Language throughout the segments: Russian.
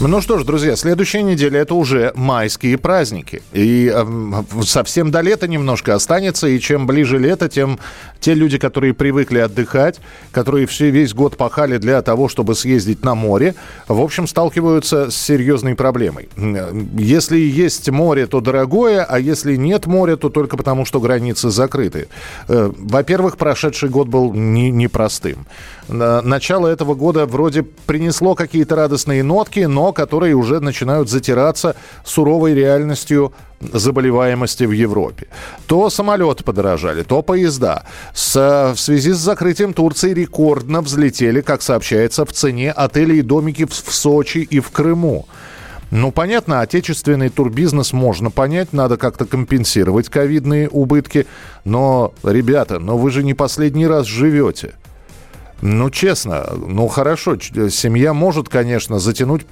Ну что ж, друзья, следующая неделя это уже майские праздники. И э, совсем до лета немножко останется. И чем ближе лето, тем те люди, которые привыкли отдыхать, которые все, весь год пахали для того, чтобы съездить на море, в общем, сталкиваются с серьезной проблемой. Если есть море, то дорогое, а если нет моря, то только потому, что границы закрыты. Э, во-первых, прошедший год был не, непростым. Начало этого года вроде принесло какие-то радостные нотки, но которые уже начинают затираться суровой реальностью заболеваемости в Европе. То самолеты подорожали, то поезда. С, в связи с закрытием Турции рекордно взлетели, как сообщается, в цене отели и домики в, в Сочи и в Крыму. Ну, понятно, отечественный турбизнес можно понять, надо как-то компенсировать ковидные убытки. Но, ребята, но вы же не последний раз живете. Ну, честно, ну хорошо, семья может, конечно, затянуть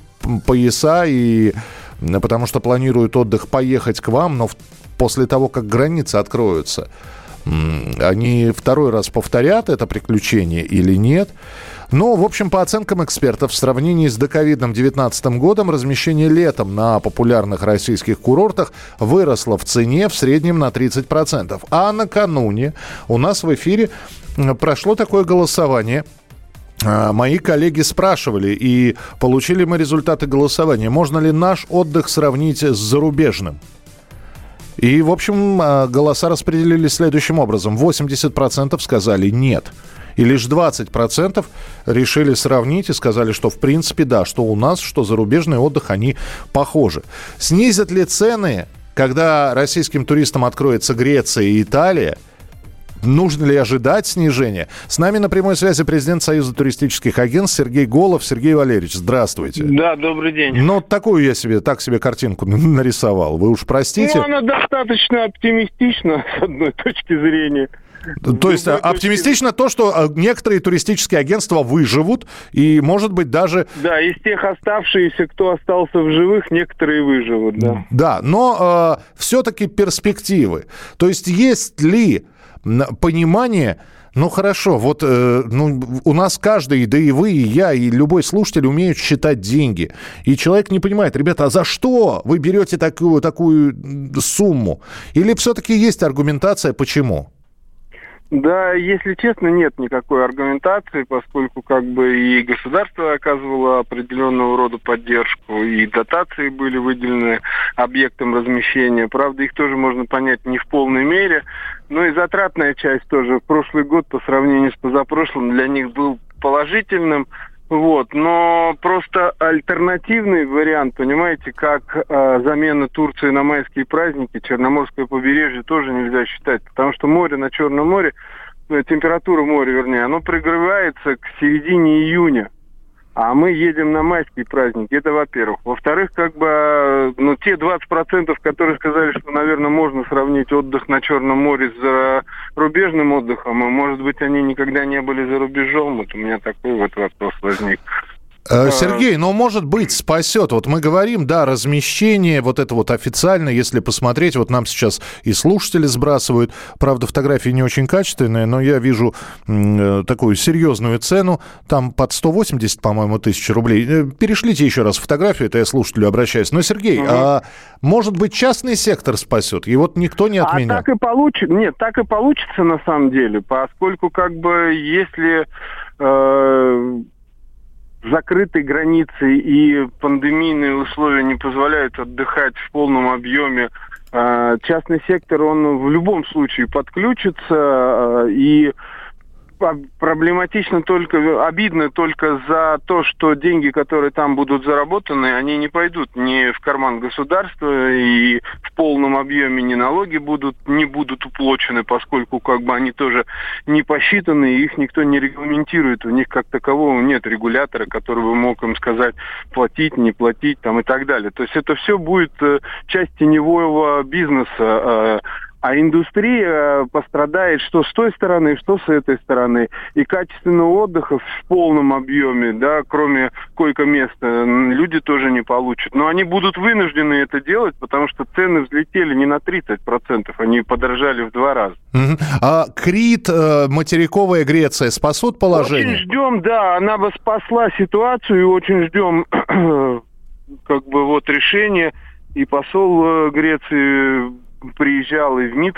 пояса, и потому что планируют отдых поехать к вам, но после того, как границы откроются, они второй раз повторят это приключение или нет. Но, в общем, по оценкам экспертов, в сравнении с доковидным 2019 годом размещение летом на популярных российских курортах выросло в цене в среднем на 30%. А накануне у нас в эфире прошло такое голосование – а, мои коллеги спрашивали, и получили мы результаты голосования, можно ли наш отдых сравнить с зарубежным. И, в общем, а, голоса распределились следующим образом. 80% сказали «нет». И лишь 20% решили сравнить и сказали, что в принципе да, что у нас, что зарубежный отдых, они похожи. Снизят ли цены, когда российским туристам откроется Греция и Италия – Нужно ли ожидать снижения? С нами на прямой связи президент Союза туристических агентств Сергей Голов. Сергей Валерьевич, здравствуйте. Да, добрый день. Ну, такую я себе, так себе картинку нарисовал. Вы уж простите. Ну, она достаточно оптимистична, с одной точки зрения. То есть оптимистично то, что а, некоторые туристические агентства выживут и, может быть, даже... Да, из тех оставшихся, кто остался в живых, некоторые выживут, да. Да, но э, все-таки перспективы. То есть есть ли понимание, ну хорошо, вот э, ну, у нас каждый, да и вы, и я, и любой слушатель умеют считать деньги. И человек не понимает, ребята, а за что вы берете такую, такую сумму? Или все-таки есть аргументация, почему? Да, если честно, нет никакой аргументации, поскольку как бы и государство оказывало определенного рода поддержку, и дотации были выделены объектом размещения. Правда, их тоже можно понять не в полной мере, но и затратная часть тоже. В прошлый год по сравнению с позапрошлым для них был положительным. Вот, но просто альтернативный вариант, понимаете, как э, замена Турции на майские праздники, Черноморское побережье тоже нельзя считать, потому что море на Черном море, э, температура моря, вернее, оно прогревается к середине июня а мы едем на майские праздники. Это во-первых. Во-вторых, как бы, ну, те 20%, которые сказали, что, наверное, можно сравнить отдых на Черном море с зарубежным отдыхом, а может быть, они никогда не были за рубежом, вот у меня такой вот вопрос возник. Э, Сергей, но может быть спасет. Вот мы говорим, да, размещение, вот это вот официально, если посмотреть, вот нам сейчас и слушатели сбрасывают, правда, фотографии не очень качественные, но я вижу э, такую серьезную цену, там под 180, по-моему, тысяч рублей. Э, перешлите еще раз фотографию, это я слушателю обращаюсь. Но, Сергей, угу. а может быть частный сектор спасет? И вот никто не отменял. А так и получится, нет, так и получится на самом деле, поскольку как бы если закрытой границы и пандемийные условия не позволяют отдыхать в полном объеме, а, частный сектор, он в любом случае подключится а, и проблематично только, обидно только за то, что деньги, которые там будут заработаны, они не пойдут ни в карман государства и полном объеме ни налоги будут, не будут уплочены, поскольку как бы они тоже не посчитаны, и их никто не регламентирует. У них как такового нет регулятора, который бы мог им сказать платить, не платить там и так далее. То есть это все будет э, часть теневого бизнеса, э, А индустрия пострадает что с той стороны, что с этой стороны. И качественного отдыха в полном объеме, да, кроме койко-места, люди тоже не получат. Но они будут вынуждены это делать, потому что цены взлетели не на 30%, они подорожали в два раза. А Крит, э, материковая Греция спасут положение? Очень ждем, да, она бы спасла ситуацию и очень ждем как бы вот решения. И посол э, Греции приезжал и в МИД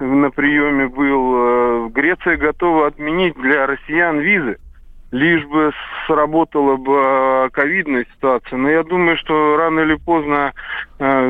на приеме был. Э, Греция готова отменить для россиян визы лишь бы сработала бы а, ковидная ситуация. Но я думаю, что рано или поздно э,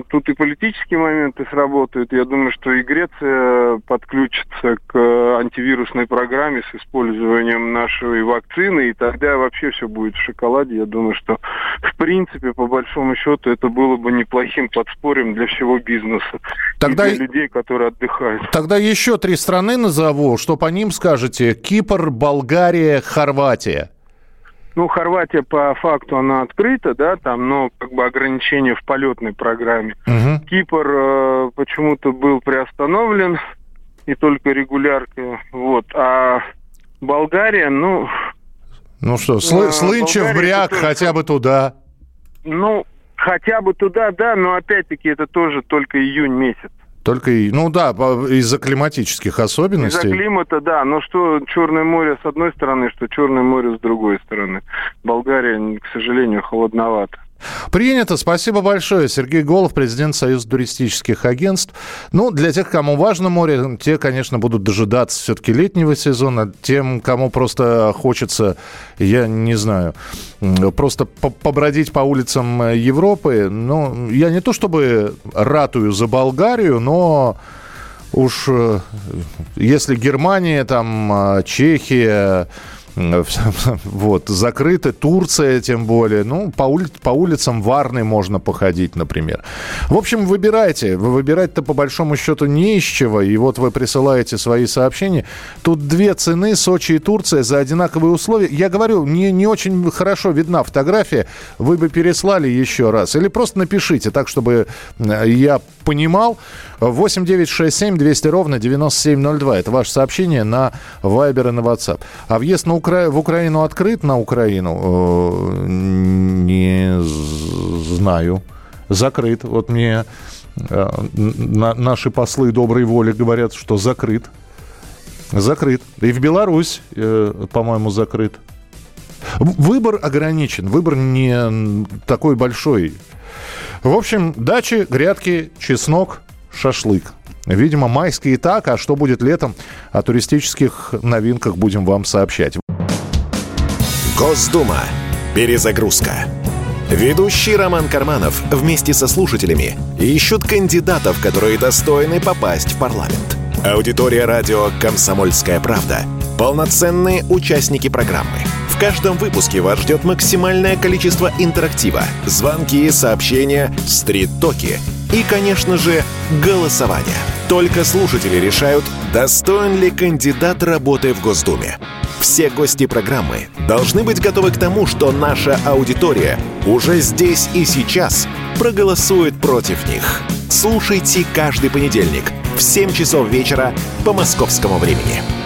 тут и политические моменты сработают. Я думаю, что и Греция подключится к антивирусной программе с использованием нашей вакцины, и тогда вообще все будет в шоколаде. Я думаю, что в принципе, по большому счету, это было бы неплохим подспорьем для всего бизнеса. Тогда... И для людей, которые отдыхают. Тогда еще три страны назову. Что по ним скажете? Кипр, Болгария, Хорватия. Ну, Хорватия по факту она открыта, да, там, но как бы ограничения в полетной программе. Угу. Кипр э, почему-то был приостановлен, и только регулярка, вот. А Болгария, ну... Ну что, э, Слынчев, Бряк, тоже... хотя бы туда. Ну, хотя бы туда, да, но опять-таки это тоже только июнь месяц. Только, ну да, из-за климатических особенностей. Из-за климата, да. Но что Черное море с одной стороны, что Черное море с другой стороны. Болгария, к сожалению, холодновато. Принято. Спасибо большое. Сергей Голов, президент Союза туристических агентств. Ну, для тех, кому важно море, те, конечно, будут дожидаться все-таки летнего сезона. Тем, кому просто хочется, я не знаю, просто побродить по улицам Европы. Ну, я не то чтобы ратую за Болгарию, но уж э, если Германия, там, Чехия, вот, закрыты, Турция тем более. Ну, по, ули, по улицам Варны можно походить, например. В общем, выбирайте. Вы выбирать-то по большому счету не из чего. И вот вы присылаете свои сообщения. Тут две цены, Сочи и Турция, за одинаковые условия. Я говорю, не, не очень хорошо видна фотография. Вы бы переслали еще раз. Или просто напишите так, чтобы э, я понимал. 8 9 6 7 200 ровно 9702. Это ваше сообщение на Viber и на WhatsApp. А въезд на Укра... в Украину открыт на Украину? Э, не знаю. Закрыт. Вот мне э, наши послы доброй воли говорят, что закрыт. Закрыт. И в Беларусь, э, по-моему, закрыт. Выбор ограничен, выбор не такой большой. В общем, дачи, грядки, чеснок, шашлык. Видимо, майские так, а что будет летом, о туристических новинках будем вам сообщать. Госдума. Перезагрузка. Ведущий Роман Карманов вместе со слушателями ищут кандидатов, которые достойны попасть в парламент. Аудитория радио «Комсомольская правда» — полноценные участники программы. В каждом выпуске вас ждет максимальное количество интерактива, звонки, сообщения, стрит-токи — и, конечно же, голосование. Только слушатели решают, достоин ли кандидат работы в Госдуме. Все гости программы должны быть готовы к тому, что наша аудитория уже здесь и сейчас проголосует против них. Слушайте каждый понедельник в 7 часов вечера по московскому времени.